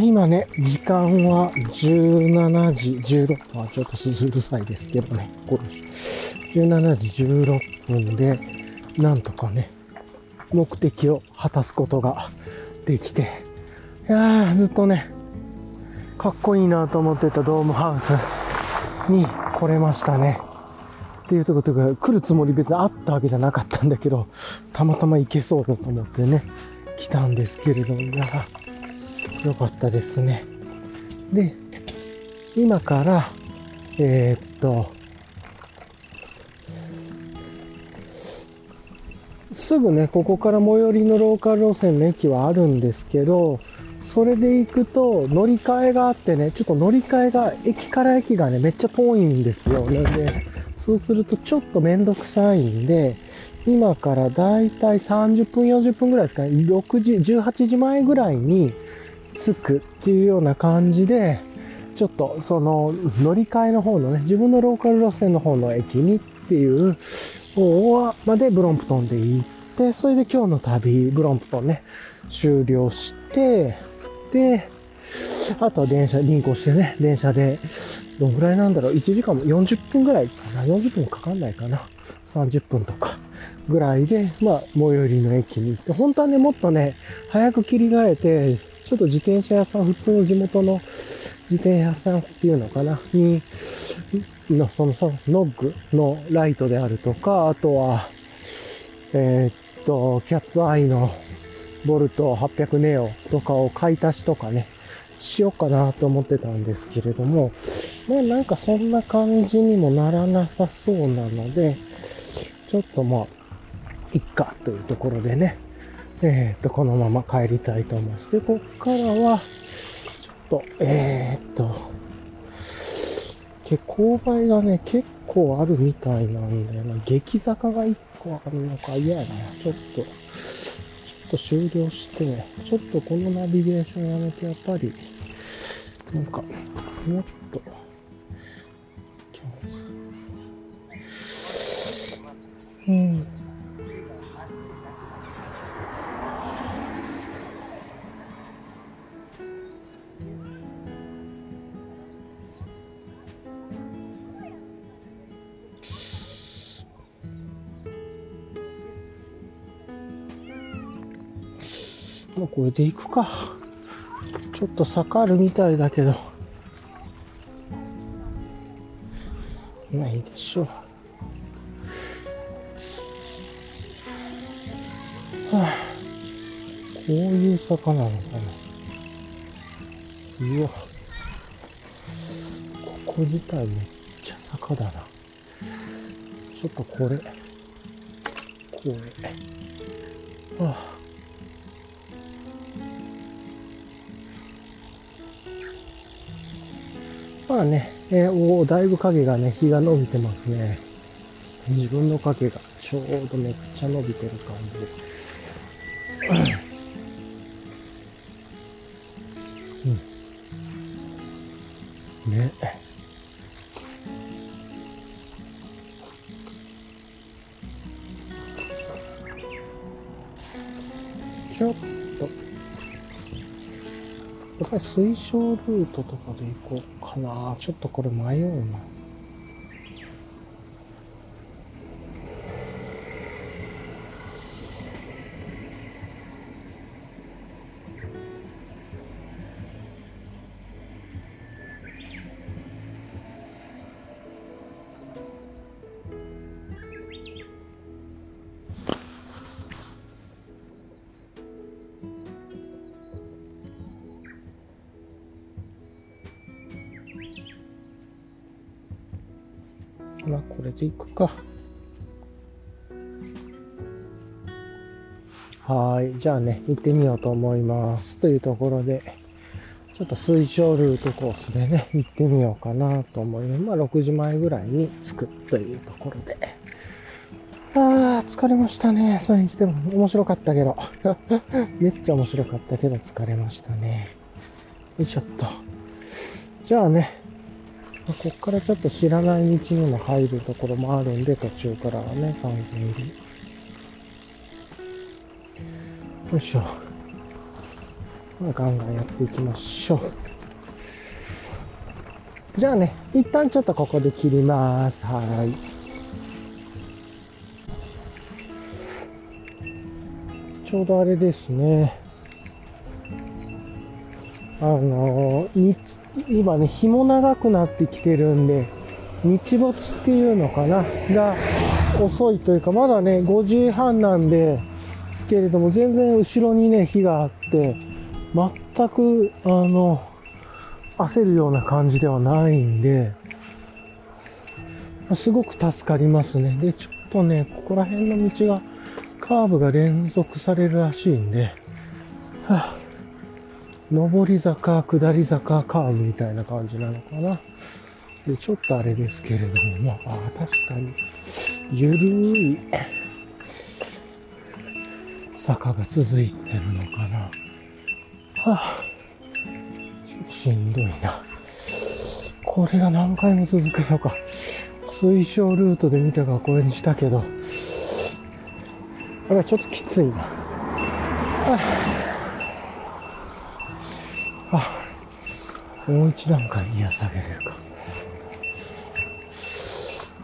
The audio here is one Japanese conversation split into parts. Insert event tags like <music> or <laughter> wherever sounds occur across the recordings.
今ね、時間は17時16分。ちょっとうるさいですけどね。これ17時16分で、なんとかね、目的を果たすことができて、いやー、ずっとね、かっこいいなと思ってたドームハウスに来れましたね。っていうとことが来るつもり別にあったわけじゃなかったんだけど、たまたま行けそうだと思ってね、来たんですけれども、いやよかったですね。で、今から、えー、っと、すぐね、ここから最寄りのローカル路線の駅はあるんですけど、それで行くと乗り換えがあってね、ちょっと乗り換えが、駅から駅がね、めっちゃ遠いんですよ。なんで、そうするとちょっとめんどくさいんで、今からだいたい30分、40分ぐらいですかね、6時、18時前ぐらいに着くっていうような感じで、ちょっとその乗り換えの方のね、自分のローカル路線の方の駅にっていう方までブロンプトンで行って、それで今日の旅、ブロンプトンね、終了して、で、あとは電車、輪行してね、電車で、どんぐらいなんだろう、1時間も40分ぐらいかな、40分かかんないかな、30分とかぐらいで、まあ、最寄りの駅に行って、本当はね、もっとね、早く切り替えて、ちょっと自転車屋さん、普通の地元の自転車屋さんっていうのかな、に、の、そのさ、ノッグのライトであるとか、あとは、えー、っと、キャッツアイのボルト800ネオとかを買い足しとかね、しようかなと思ってたんですけれども、まあなんかそんな感じにもならなさそうなので、ちょっとまあ、いっかというところでね、えっ、と、このまま帰りたいと思います。で、こっからは、ちょっと、えっ、ー、と、勾配がね、結構あるみたいなんだよな。激坂が1個あるのか嫌やな。ちょっと、ちょっと終了して、ちょっとこのナビゲーションやめて、やっぱり、なんか、もっと、これで行くか。ちょっと坂あるみたいだけど。まあいいでしょう。はあ、こういう坂なのかな。うわ。ここ自体めっちゃ坂だな。ちょっとこれ、これ。はあね、えー、おだいぶ影がね、日が伸びてますね。自分の影がちょうどめっちゃ伸びてる感じで。うん。ね。ちょっとやっぱり推奨ルートとかで行こうかな。ちょっとこれ迷うな。まあ、これでいくか。はい。じゃあね、行ってみようと思います。というところで、ちょっと推奨ルートコースでね、行ってみようかなと思います。まあ、6時前ぐらいに着くというところで。ああ、疲れましたね。それにしても面白かったけど。<laughs> めっちゃ面白かったけど疲れましたね。よいしょっと。じゃあね、こっからちょっと知らない道にも入るところもあるんで、途中からはね、完全に。よいしょ。まあ、ガンガンやっていきましょう。じゃあね、一旦ちょっとここで切ります。はい。ちょうどあれですね。あのー、今ね、日も長くなってきてるんで、日没っていうのかな？が遅いというか、まだね、5時半なんですけれども、全然後ろにね、火があって、全く、あの、焦るような感じではないんで、すごく助かりますね。で、ちょっとね、ここら辺の道が、カーブが連続されるらしいんで、はあ、上り坂、下り坂、カーブみたいな感じなのかな。で、ちょっとあれですけれども、まあ、確かに、ゆるい坂が続いてるのかな。はあ、しんどいな。これが何回も続くのか。推奨ルートで見たからこれにしたけど、あれはちょっときついな。はああもう一段階癒されるか。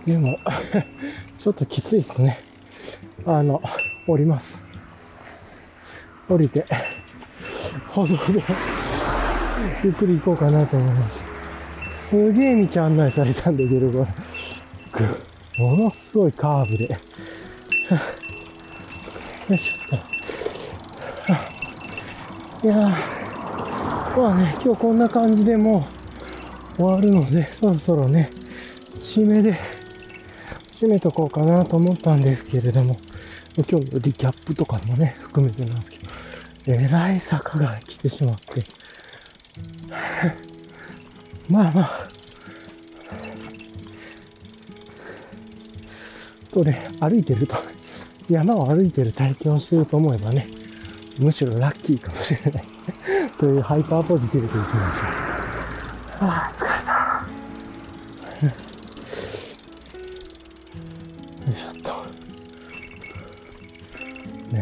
でも、<laughs> ちょっときついっすね。あの、降ります。降りて、歩道でゆっくり行こうかなと思います。すげえ道案内されたんだけど、これ。ものすごいカーブで。<laughs> よいしょっと。いやー、まあね、今日こんな感じでもう終わるので、そろそろね、締めで締めとこうかなと思ったんですけれども、今日のリキャップとかもね、含めてなんですけど、えらい坂が来てしまって、<laughs> まあまあ、とね、歩いてると、山を歩いてる体験をしてると思えばね、むしろラッキーかもしれない。というハイパーポジティブでいきましょう。ああ、疲れた。よいしょっとね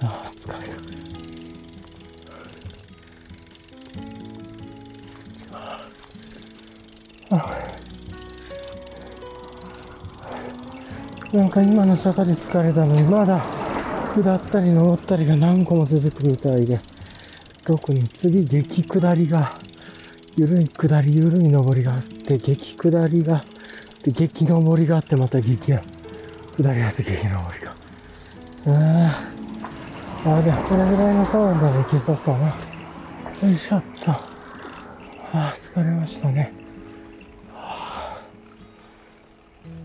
ああ疲れたなんか今の坂で疲れたのにまだ下ったり登ったりが何個も続くみたいで。特に次激下りが、ゆるい下り、ゆるい登りがあって、激下りが、で、激登りがあって、また激や、下りがあって激登りが。ああ、でもこれぐらいのパワーならいけそうかな。よいしょっと。ああ、疲れましたね。は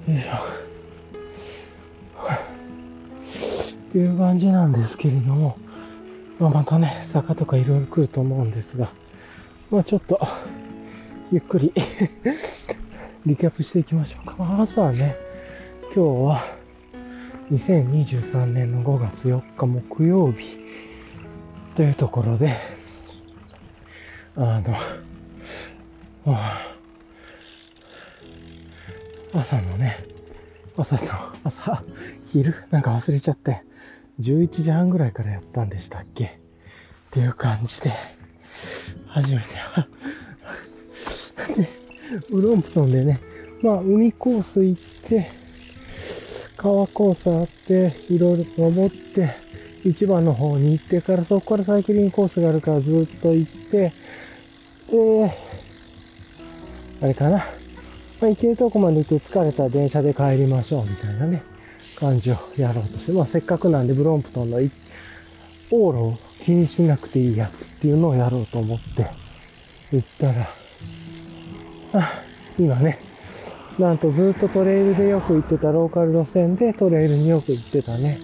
あ、よいしょ。っていう感じなんですけれども、まあ、またね、坂とかいろいろ来ると思うんですが、まあちょっと、ゆっくり <laughs> リキャップしていきましょうか。まずはね、今日は、2023年の5月4日木曜日というところで、あの、朝のね、朝と、朝、昼、なんか忘れちゃって、11時半ぐらいからやったんでしたっけ？っていう感じで、初めては <laughs> で、ウロンプトンでね、まあ、海コース行って、川コースあって、いろいろ登って、市場の方に行ってから、そこからサイクリングコースがあるからずっと行って、で、あれかな。まあ、行けるとこまで行って疲れた電車で帰りましょう、みたいなね。感じをやろうとして、まあせっかくなんでブロンプトンの往路を気にしなくていいやつっていうのをやろうと思って行ったら、あ、今ね、なんとずっとトレイルでよく行ってたローカル路線でトレイルによく行ってたね、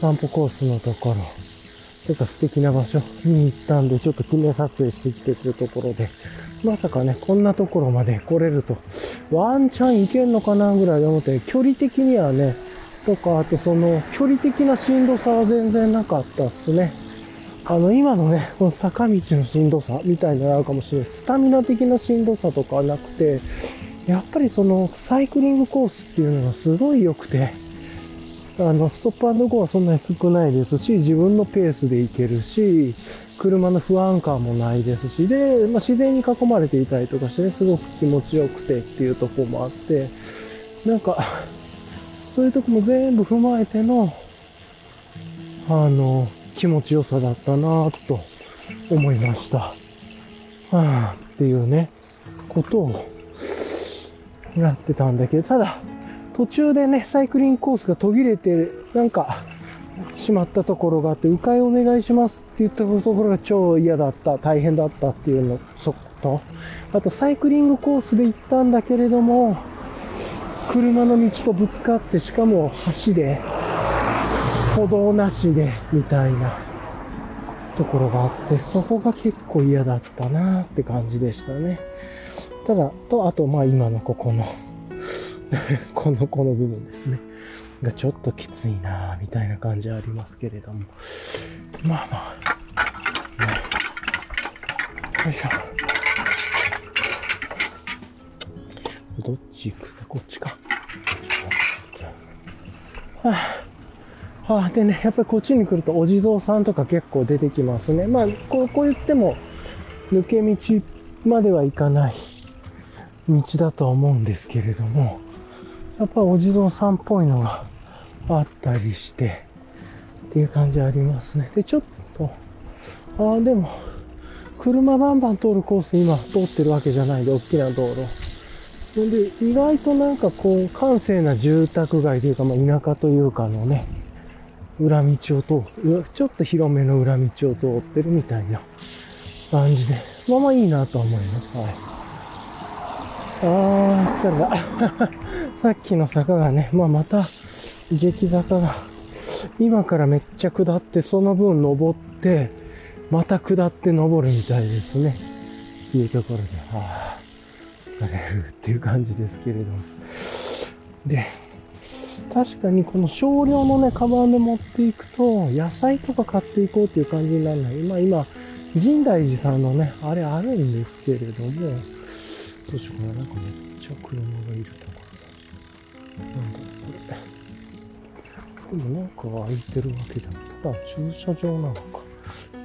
散歩コースのところ、とか素敵な場所に行ったんで、ちょっと記念撮影してきてるところで、まさかね、こんなところまで来れると、ワンチャン行けんのかなぐらい思って、距離的にはね、とか、あとその距離的なしんどさは全然なかったっすね。あの、今のね、<laughs> この坂道のしんどさみたいなのあるかもしれない。スタミナ的なしんどさとかなくて、やっぱりそのサイクリングコースっていうのがすごい良くて、あの、ストップゴーはそんなに少ないですし、自分のペースで行けるし、車の不安感もないですし、で、まあ、自然に囲まれていたりとかして、ね、すごく気持ちよくてっていうとこもあって、なんか、<laughs> そういうとこも全部踏まえての、あの、気持ちよさだったなと思いました。はあ、っていうね、ことをやってたんだけど、ただ、途中でね、サイクリングコースが途切れて、なんか、しまったところがあって、迂回お願いしますって言ったところが超嫌だった、大変だったっていうの、そと、あとサイクリングコースで行ったんだけれども、車の道とぶつかって、しかも橋で、歩道なしで、みたいなところがあって、そこが結構嫌だったなって感じでしたね。ただ、と、あと、まあ今のここの <laughs> この、この部分ですね。がちょっときついなみたいな感じはありますけれども。まあまあ、ね。よいしょ。どっち行く？かこっちか。はあ、あ、でね、やっぱりこっちに来るとお地蔵さんとか結構出てきますね。まあ、こう、こう言っても、抜け道まではいかない道だとは思うんですけれども、やっぱお地蔵さんっぽいのがあったりして、っていう感じありますね。で、ちょっと、ああ、でも、車バンバン通るコース今通ってるわけじゃないで、大きな道路。ほんで、意外となんかこう、閑静な住宅街というか、まあ田舎というかのね、裏道を通る、ちょっと広めの裏道を通ってるみたいな感じで、まあまあいいなと思います。はい。あー、疲れた。<laughs> さっきの坂がね、まあまた、激坂が、今からめっちゃ下って、その分登って、また下って登るみたいですね。っていうところで、はあ疲れるっていう感じですけれども。で、確かにこの少量のね、カバンで持っていくと、野菜とか買っていこうっていう感じにならない。まあ今、深大寺さんのね、あれあるんですけれども、どうしようかな。なんかめっちゃ車がいるところだ。なんだ、これ。でもなんか空いてるわけだ。ただ駐車場なのか。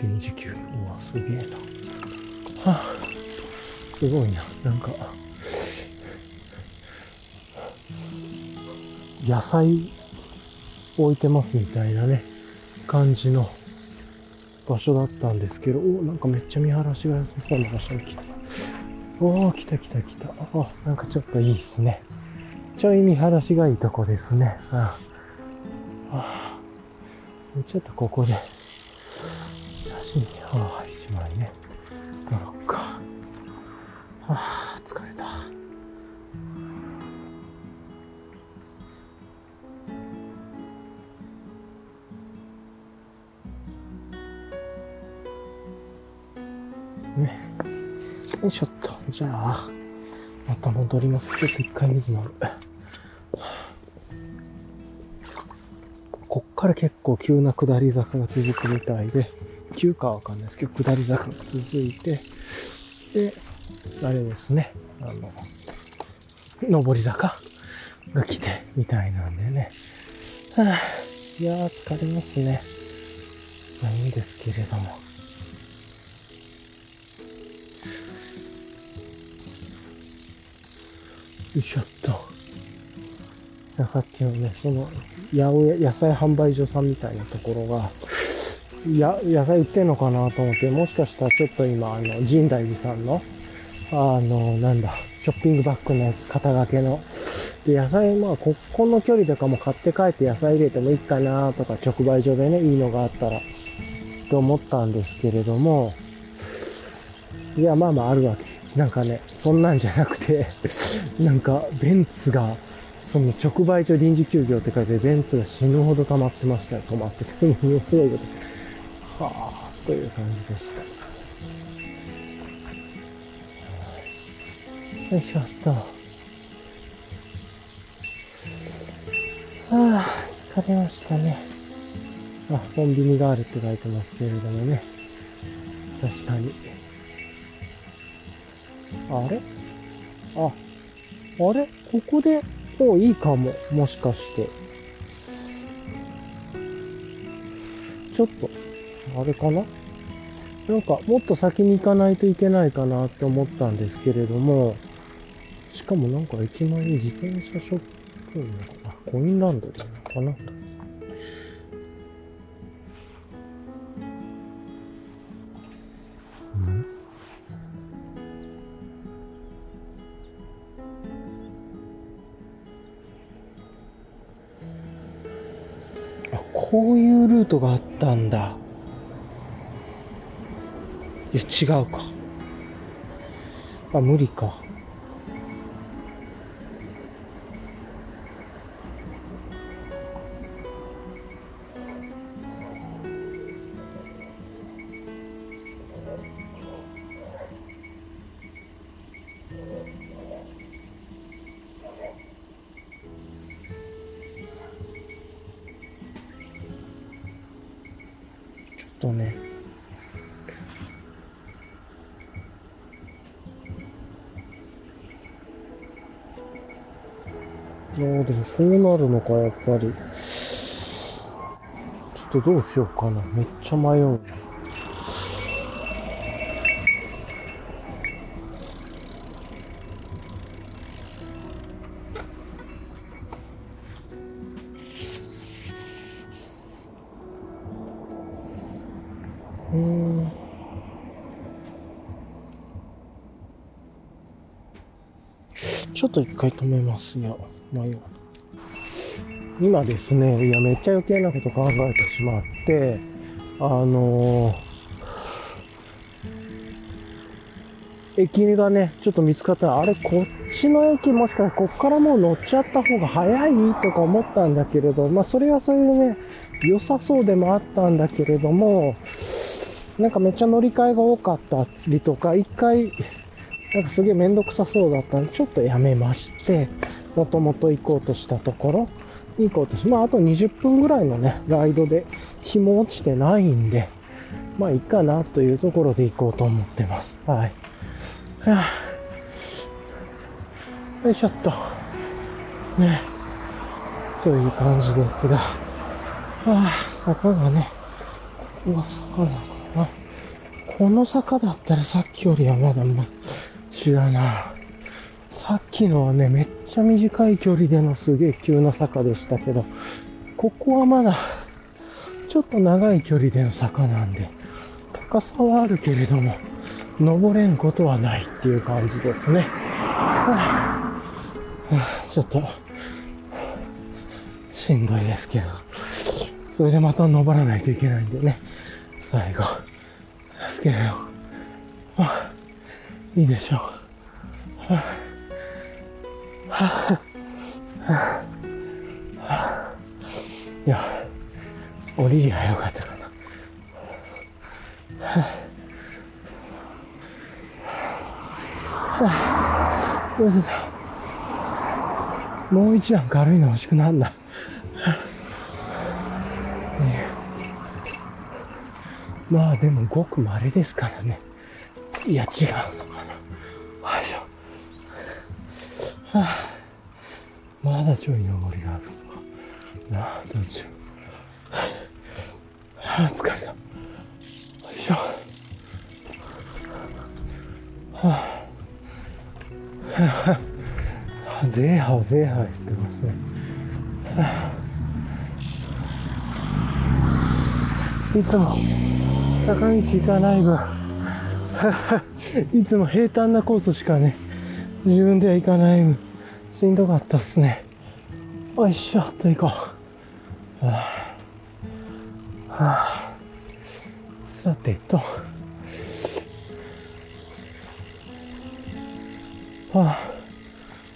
臨時休業。うわ、すげえな。はあ、すごいな。なんか、野菜置いてますみたいなね、感じの場所だったんですけど、おなんかめっちゃ見晴らしが良さそうな場所に来た。おー、来た来た来た。あ、なんかちょっといいっすね。ちょい見晴らしがいいとこですね。ああちょっとここで、写真、ああ、一枚ね、撮ろうか。はあ、疲れた。ね。よいしょっと。じゃあ、また戻ります。ちょっと一回水飲む。こっから結構急な下り坂が続くみたいで、急かわかんないですけど、下り坂が続いて、で、あれですね、あの、上り坂が来て、みたいなんでね。はあ、いやー疲れますね。まあいいんですけれども。よいしょっと。さっきのね、その、八百、野菜販売所さんみたいなところが、や、野菜売ってんのかなと思って、もしかしたらちょっと今、あの、神大寺さんの、あの、なんだ、ショッピングバッグの、肩掛けの。で、野菜、まあ、こ、この距離とかも買って帰って野菜入れてもいいかなとか、直売所でね、いいのがあったら、と思ったんですけれども、いや、まあまああるわけ。なんかね、そんなんじゃなくて、<laughs> なんか、ベンツが、その直売所臨時休業って書いて、ベンツが死ぬほど溜まってましたよ。止まってて、ものすごいこと。はぁ、という感じでした。よいしょっと。はあ、疲れましたね。あ、コンビニがあるって書いてますけれどもね。確かに。あれ？あ、あれ？ここで、もういいかも。もしかして。ちょっと、あれかな？なんか、もっと先に行かないといけないかなって思ったんですけれども、しかもなんか駅前に自転車ショップのかな？コインランドリーなのかな？あ、こういうルートがあったんだ。いや、違うか。あ、無理か。ああ、でもそうなるのか、やっぱり。ちょっとどうしようかな。めっちゃ迷う回止めますよ。迷う。今ですね、いや、めっちゃ余計なこと考えてしまって、あのー駅がね、ちょっと見つかったら、あれ、こっちの駅もしかしてこっからもう乗っちゃった方が早いとか思ったんだけれど、まあ、それはそれでね、良さそうでもあったんだけれども、なんかめっちゃ乗り換えが多かったりとか、一回、なんかすげえめんどくさそうだったんで、ちょっとやめまして、もともと行こうとしたところ、に行こうとし、まああと20分ぐらいのね、ライドで日も落ちてないんで、まあいいかなというところで行こうと思ってます。はい。はあよいしょっと。ね。という感じですが。はあ、坂がね、ここが坂なのかな。この坂だったらさっきよりはまだま、違うな。さっきのはね、めっちゃ短い距離でのすげえ急な坂でしたけど、ここはまだ、ちょっと長い距離での坂なんで、高さはあるけれども、登れんことはないっていう感じですね。はあはあちょっと、しんどいですけど、それでまた登らないといけないんでね、最後、助けるよ。はあいいでしょう。はあはあはあはあいや、降りりゃよかったかな。はあはあよいしょもう一段軽いの欲しくなんだ。まあでもごく稀ですからね。いや、違うはあ、まだちょい登りがあるのか。な。あ、どうしよう。はあ、疲れた。よいしょ。はあ。はあ、ゼーハーゼーハー言ってますね。はあ、いつも坂道行かない分、いつも平坦なコースしかね、自分では行かない分、しんどかったっすね。よいしょっと行こう。はあ、さてと。はあ、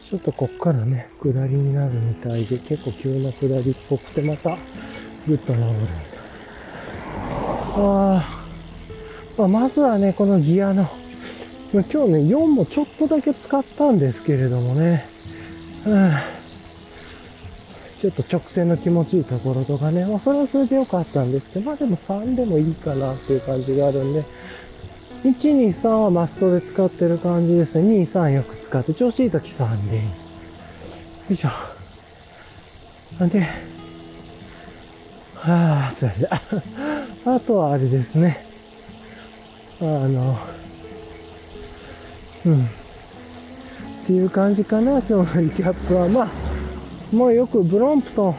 ちょっとこっからね、下りになるみたいで、結構急な下りっぽくて、また、ぐっと登るみたい。あまあ、まずはね、このギアの、今日ね、4もちょっとだけ使ったんですけれどもね、うん、ちょっと直線の気持ちいいところとかね、まあ、それはそれで良かったんですけど、まあでも3でもいいかなっていう感じがあるんで、1、2、3はマストで使ってる感じですね。2、3よく使って、調子いい時3でいい。よいしょ。なんで、はあ、疲れた。<laughs> あとはあれですね。あの、うん。っていう感じかな、今日のキャップは。まあ、もうよくブロンプトン、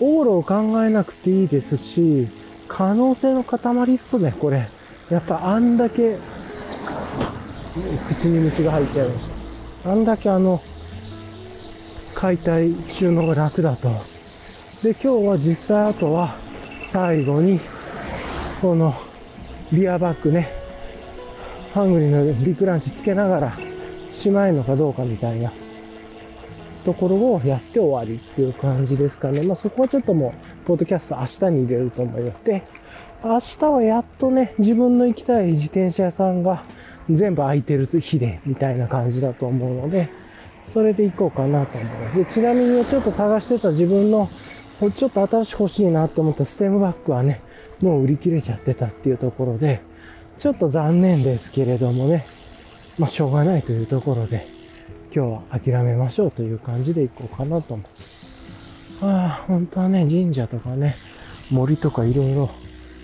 往路を考えなくていいですし、可能性の塊っすね、これ。やっぱあんだけ、口に虫が入っちゃいました。あんだけあの、解体収納が楽だと。で、今日は実際あとは最後に、このビアバッグね、ハングリーのビッグランチつけながらしまえるのかどうかみたいなところをやって終わりっていう感じですかね。まあそこはちょっともう、ポッドキャスト明日に入れると思います。で、明日はやっとね、自分の行きたい自転車屋さんが全部空いてる日で、みたいな感じだと思うので、それで行こうかなと思います。で、ちなみにちょっと探してた自分の、ちょっと新しく欲しいなと思ったステムバッグはね、もう売り切れちゃってたっていうところで、ちょっと残念ですけれどもね、まあしょうがないというところで、今日は諦めましょうという感じで行こうかなと思う。ああ、本当はね、神社とかね、森とかいろいろ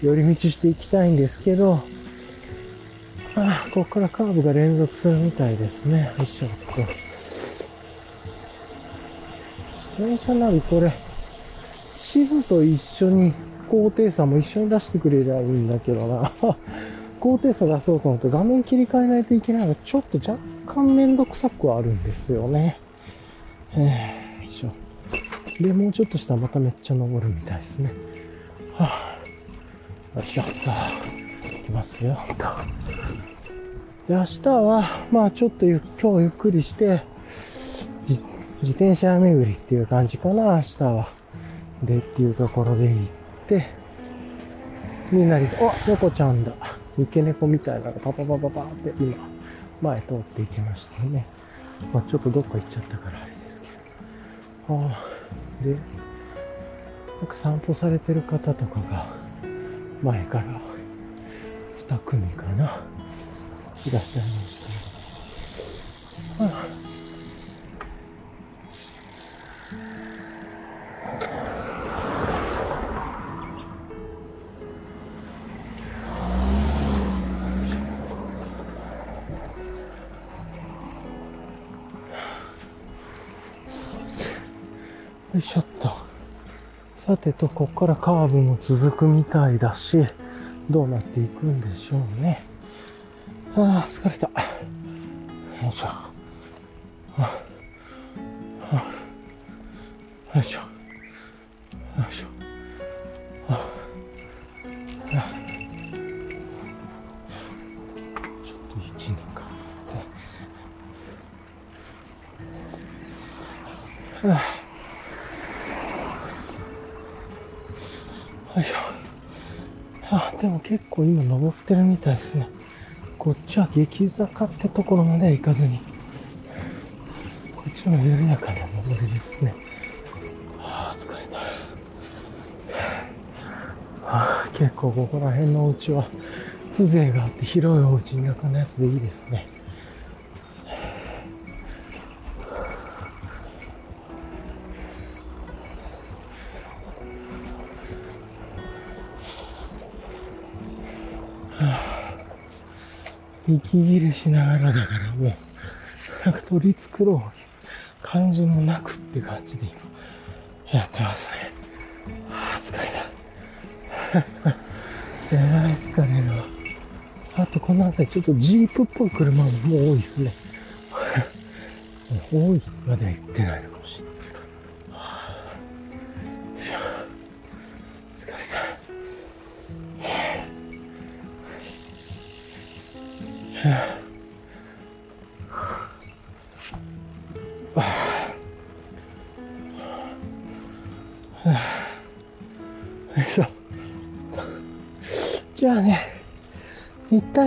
寄り道していきたいんですけど、ああ、ここからカーブが連続するみたいですね。よいしょっと。自転車ナビこれ、地図と一緒に高低差も一緒に出してくれりゃいいんだけどな。高低差出そうと思って画面切り替えないといけないのがちょっと若干めんどくさくはあるんですよね。えー、よいしょ。で、もうちょっとしたらまためっちゃ登るみたいですね。はあ、よいしょっと。いきますよ、と。で、明日は、まあちょっとゆ今日ゆっくりして、自転車巡りっていう感じかな、明日は。でっていうところで行って、みんなに、お猫ちゃんだ。三毛猫みたいなのがパパパパパって今、前通っていきましたね。まあちょっとどっか行っちゃったからあれですけど。ああ、で、なんか散歩されてる方とかが、前から2組かな、いらっしゃいましたね。はあよいしょっと。さてと、ここからカーブも続くみたいだし、どうなっていくんでしょうね。ああ、疲れた。よいしょ。よいしょ。ってるみたいですね。こっちは激坂ってところまでは行かずに、こっちの緩やかな登りですね。ああ、疲れた。ああ、結構ここら辺のお家は風情があって広いお家田舎のやつでいいですね。息切れしながらだからもう、なんか取り繕う感じもなくって感じで今、やってますね。はあ、疲れた。え <laughs> らい疲れるわ。あとこの辺りちょっとジープっぽい車も多いっすね。<laughs> 多いまでは行ってないのかもしれない。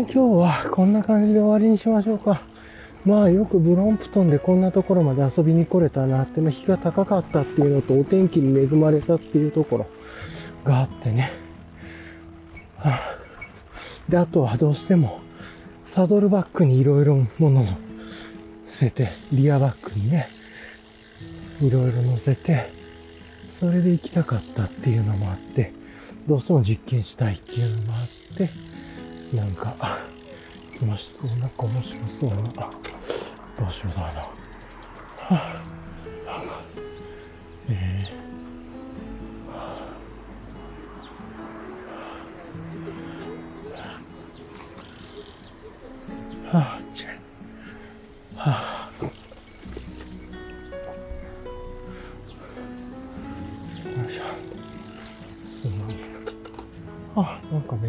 今日はこんな感じで終わりにしましょうか。まあよくブロンプトンでこんなところまで遊びに来れたなって、まあ、日が高かったっていうのとお天気に恵まれたっていうところがあってね。あ、で、あとはどうしてもサドルバッグにいろいろものを乗せて、リアバッグにね、いろいろ乗せて、それで行きたかったっていうのもあって、どうしても実験したいっていうのもあって、なんか、来ました。なんか面白そうな場所だな。はあ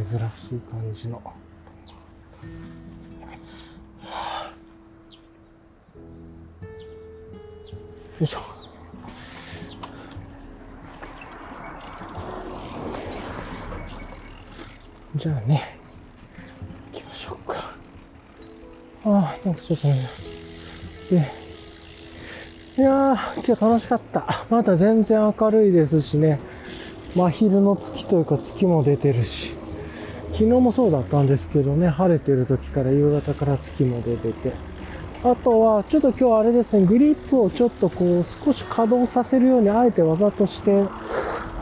珍しい感じの。よいしょ。じゃあね、行きましょうか。ああ、なんかちょっとね、で、いやー、今日楽しかった。まだ全然明るいですしね、真昼の月というか月も出てるし、昨日もそうだったんですけどね、晴れてる時から夕方から月も出てて、あとは、ちょっと今日あれですね、グリップをちょっとこう、少し稼働させるように、あえてわざとして、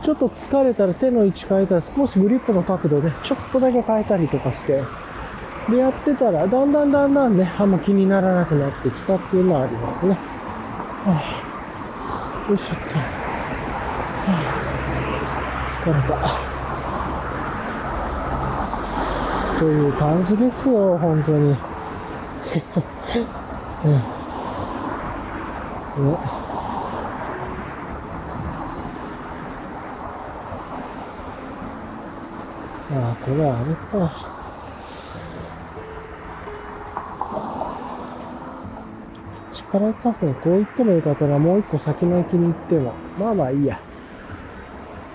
ちょっと疲れたら手の位置変えたら、少しグリップの角度ね、ちょっとだけ変えたりとかして、で、やってたら、だんだんだんだんね、あんま気にならなくなってきたっていうのはありますね。はあ、よいしょっと。はあ、疲れた。という感じですよ、本当に。<laughs> うん。ね。ああ、これはあれか。力行ったね。こう言ってもよかったらもう一個先の駅に行っても。まあまあいいや。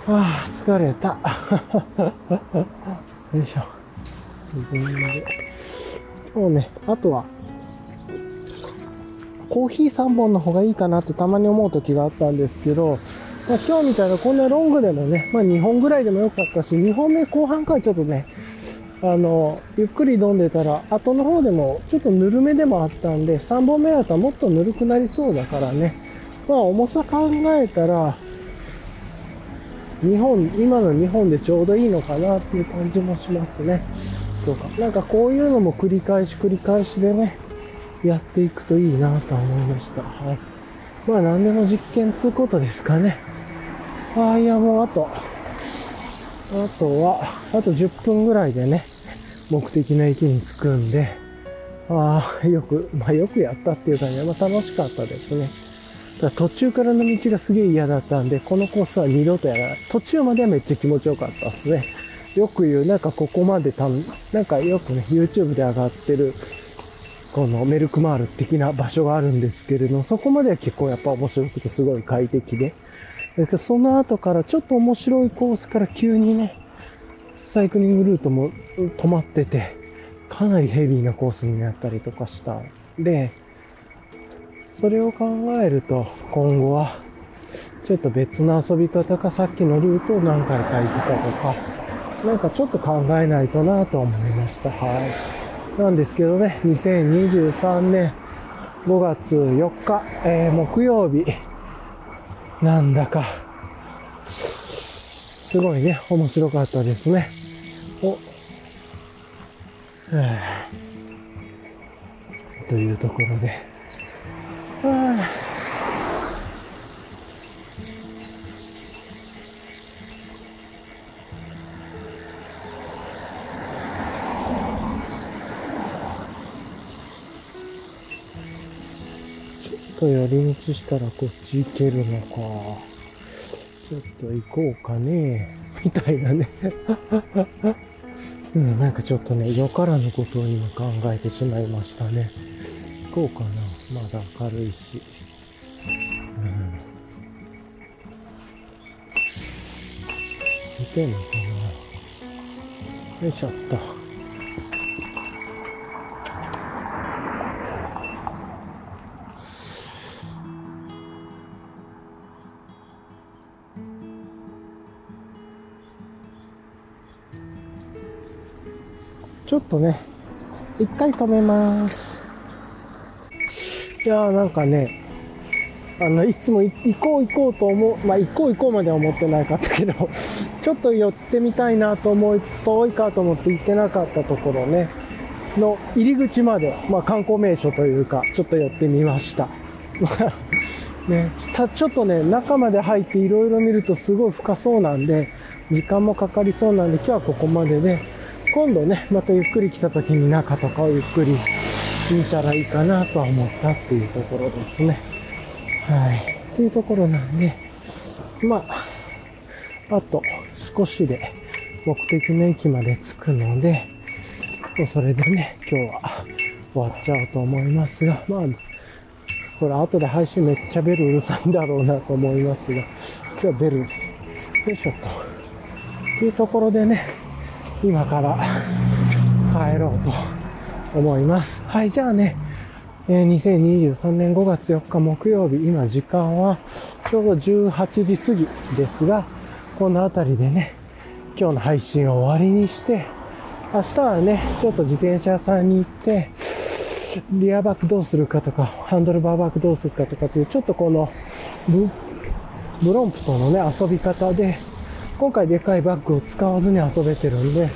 ああ、疲れた。<laughs> よいしょ。水飲んで。今日ね、あとは、コーヒー3本の方がいいかなってたまに思う時があったんですけど、まあ、今日みたいなこんなロングでもね、まあ2本ぐらいでもよかったし、2本目後半からちょっとね、あの、ゆっくり飲んでたら、後の方でもちょっとぬるめでもあったんで、3本目だともっとぬるくなりそうだからね、まあ重さ考えたら、2本、今の2本でちょうどいいのかなっていう感じもしますね。とか、なんかこういうのも繰り返し繰り返しでね、やっていくといいなと思いました。はい。まあ何でも実験つうことですかね。ああ、いやもうあと、あとは、あと10分ぐらいでね、目的の駅に着くんで、ああ、よく、まあよくやったっていうかね、まあ楽しかったですね。だ途中からの道がすげえ嫌だったんで、このコースは二度とやらない。途中まではめっちゃ気持ちよかったですね。よく言う、なんかここまでたん、なんかよくね、YouTube で上がってる、このメルクマール的な場所があるんですけれども、そこまでは結構やっぱ面白くてすごい快適で。でその後からちょっと面白いコースから急にね、サイクリングルートも止まってて、かなりヘビーなコースになったりとかしたで、それを考えると、今後は、ちょっと別の遊び方か、さっきのルートを何回か行くかとか、なんかちょっと考えないとなと思いました。はい。なんですけどね、2023年5月4日、えー、木曜日、なんだか、すごいね、面白かったですね。お、えー、というところで、はあと寄り道したらこっち行けるのか。ちょっと行こうかね。<laughs> みたいなね。<laughs> うん、なんかちょっとね、よからぬことを今考えてしまいましたね。行こうかな。まだ明るいし。うん。見てんのかな。よいしょっと。とね、一回止めます。いやーなんかね、あの、いつも行こう行こうと思う、まあ、行こう行こうまでは思ってなかったけど、<laughs> ちょっと寄ってみたいなと思いつつ、遠いかと思って行ってなかったところね、の入り口まで、まあ、観光名所というか、ちょっと寄ってみました。<laughs> ね、たちょっとね、中まで入っていろいろ見るとすごい深そうなんで、時間もかかりそうなんで、今日はここまでで、今度ね、またゆっくり来た時に中とかをゆっくり見たらいいかなとは思ったっていうところですね。はい。っていうところなんで、まあ、あと少しで目的の駅まで着くので、もうそれでね、今日は終わっちゃおうと思いますが、まあ、これ後で配信めっちゃベルうるさいんだろうなと思いますが、今日はベル、よいしょと。っていうところでね、今から帰ろうと思います。はい、じゃあね、え2023年5月4日木曜日、今時間はちょうど18時過ぎですが、この辺りでね、今日の配信を終わりにして、明日はね、ちょっと自転車屋さんに行って、リアバックどうするかとか、ハンドルバーバックどうするかとかっていう、ちょっとこのブ、ブロンプとのね、遊び方で、今回でかいバッグを使わずに遊べてるんで、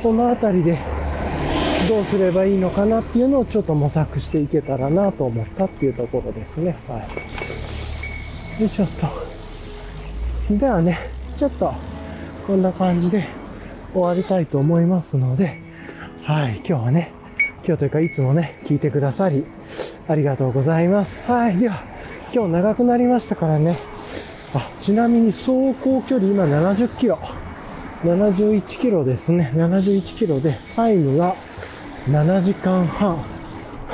そのあたりでどうすればいいのかなっていうのをちょっと模索していけたらなと思ったっていうところですね。はい。よいしょっと。ではね、ちょっとこんな感じで終わりたいと思いますので、はい、今日はね、今日というかいつもね、聞いてくださり、ありがとうございます。はい、では、今日長くなりましたからね、あ、ちなみに走行距離今70キロ。71キロですね。71キロで、タイムが7時間半。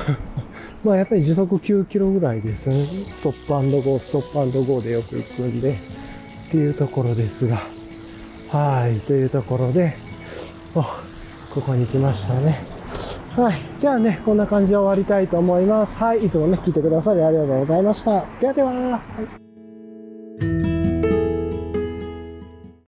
<laughs> まあやっぱり時速9キロぐらいですね。ストップゴー、ストップゴーでよく行くんで、っていうところですが。はい、というところで、おここに来ましたね。はい。じゃあね、こんな感じで終わりたいと思います。はい。いつもね、聞いてくださりありがとうございました。ではでは。はい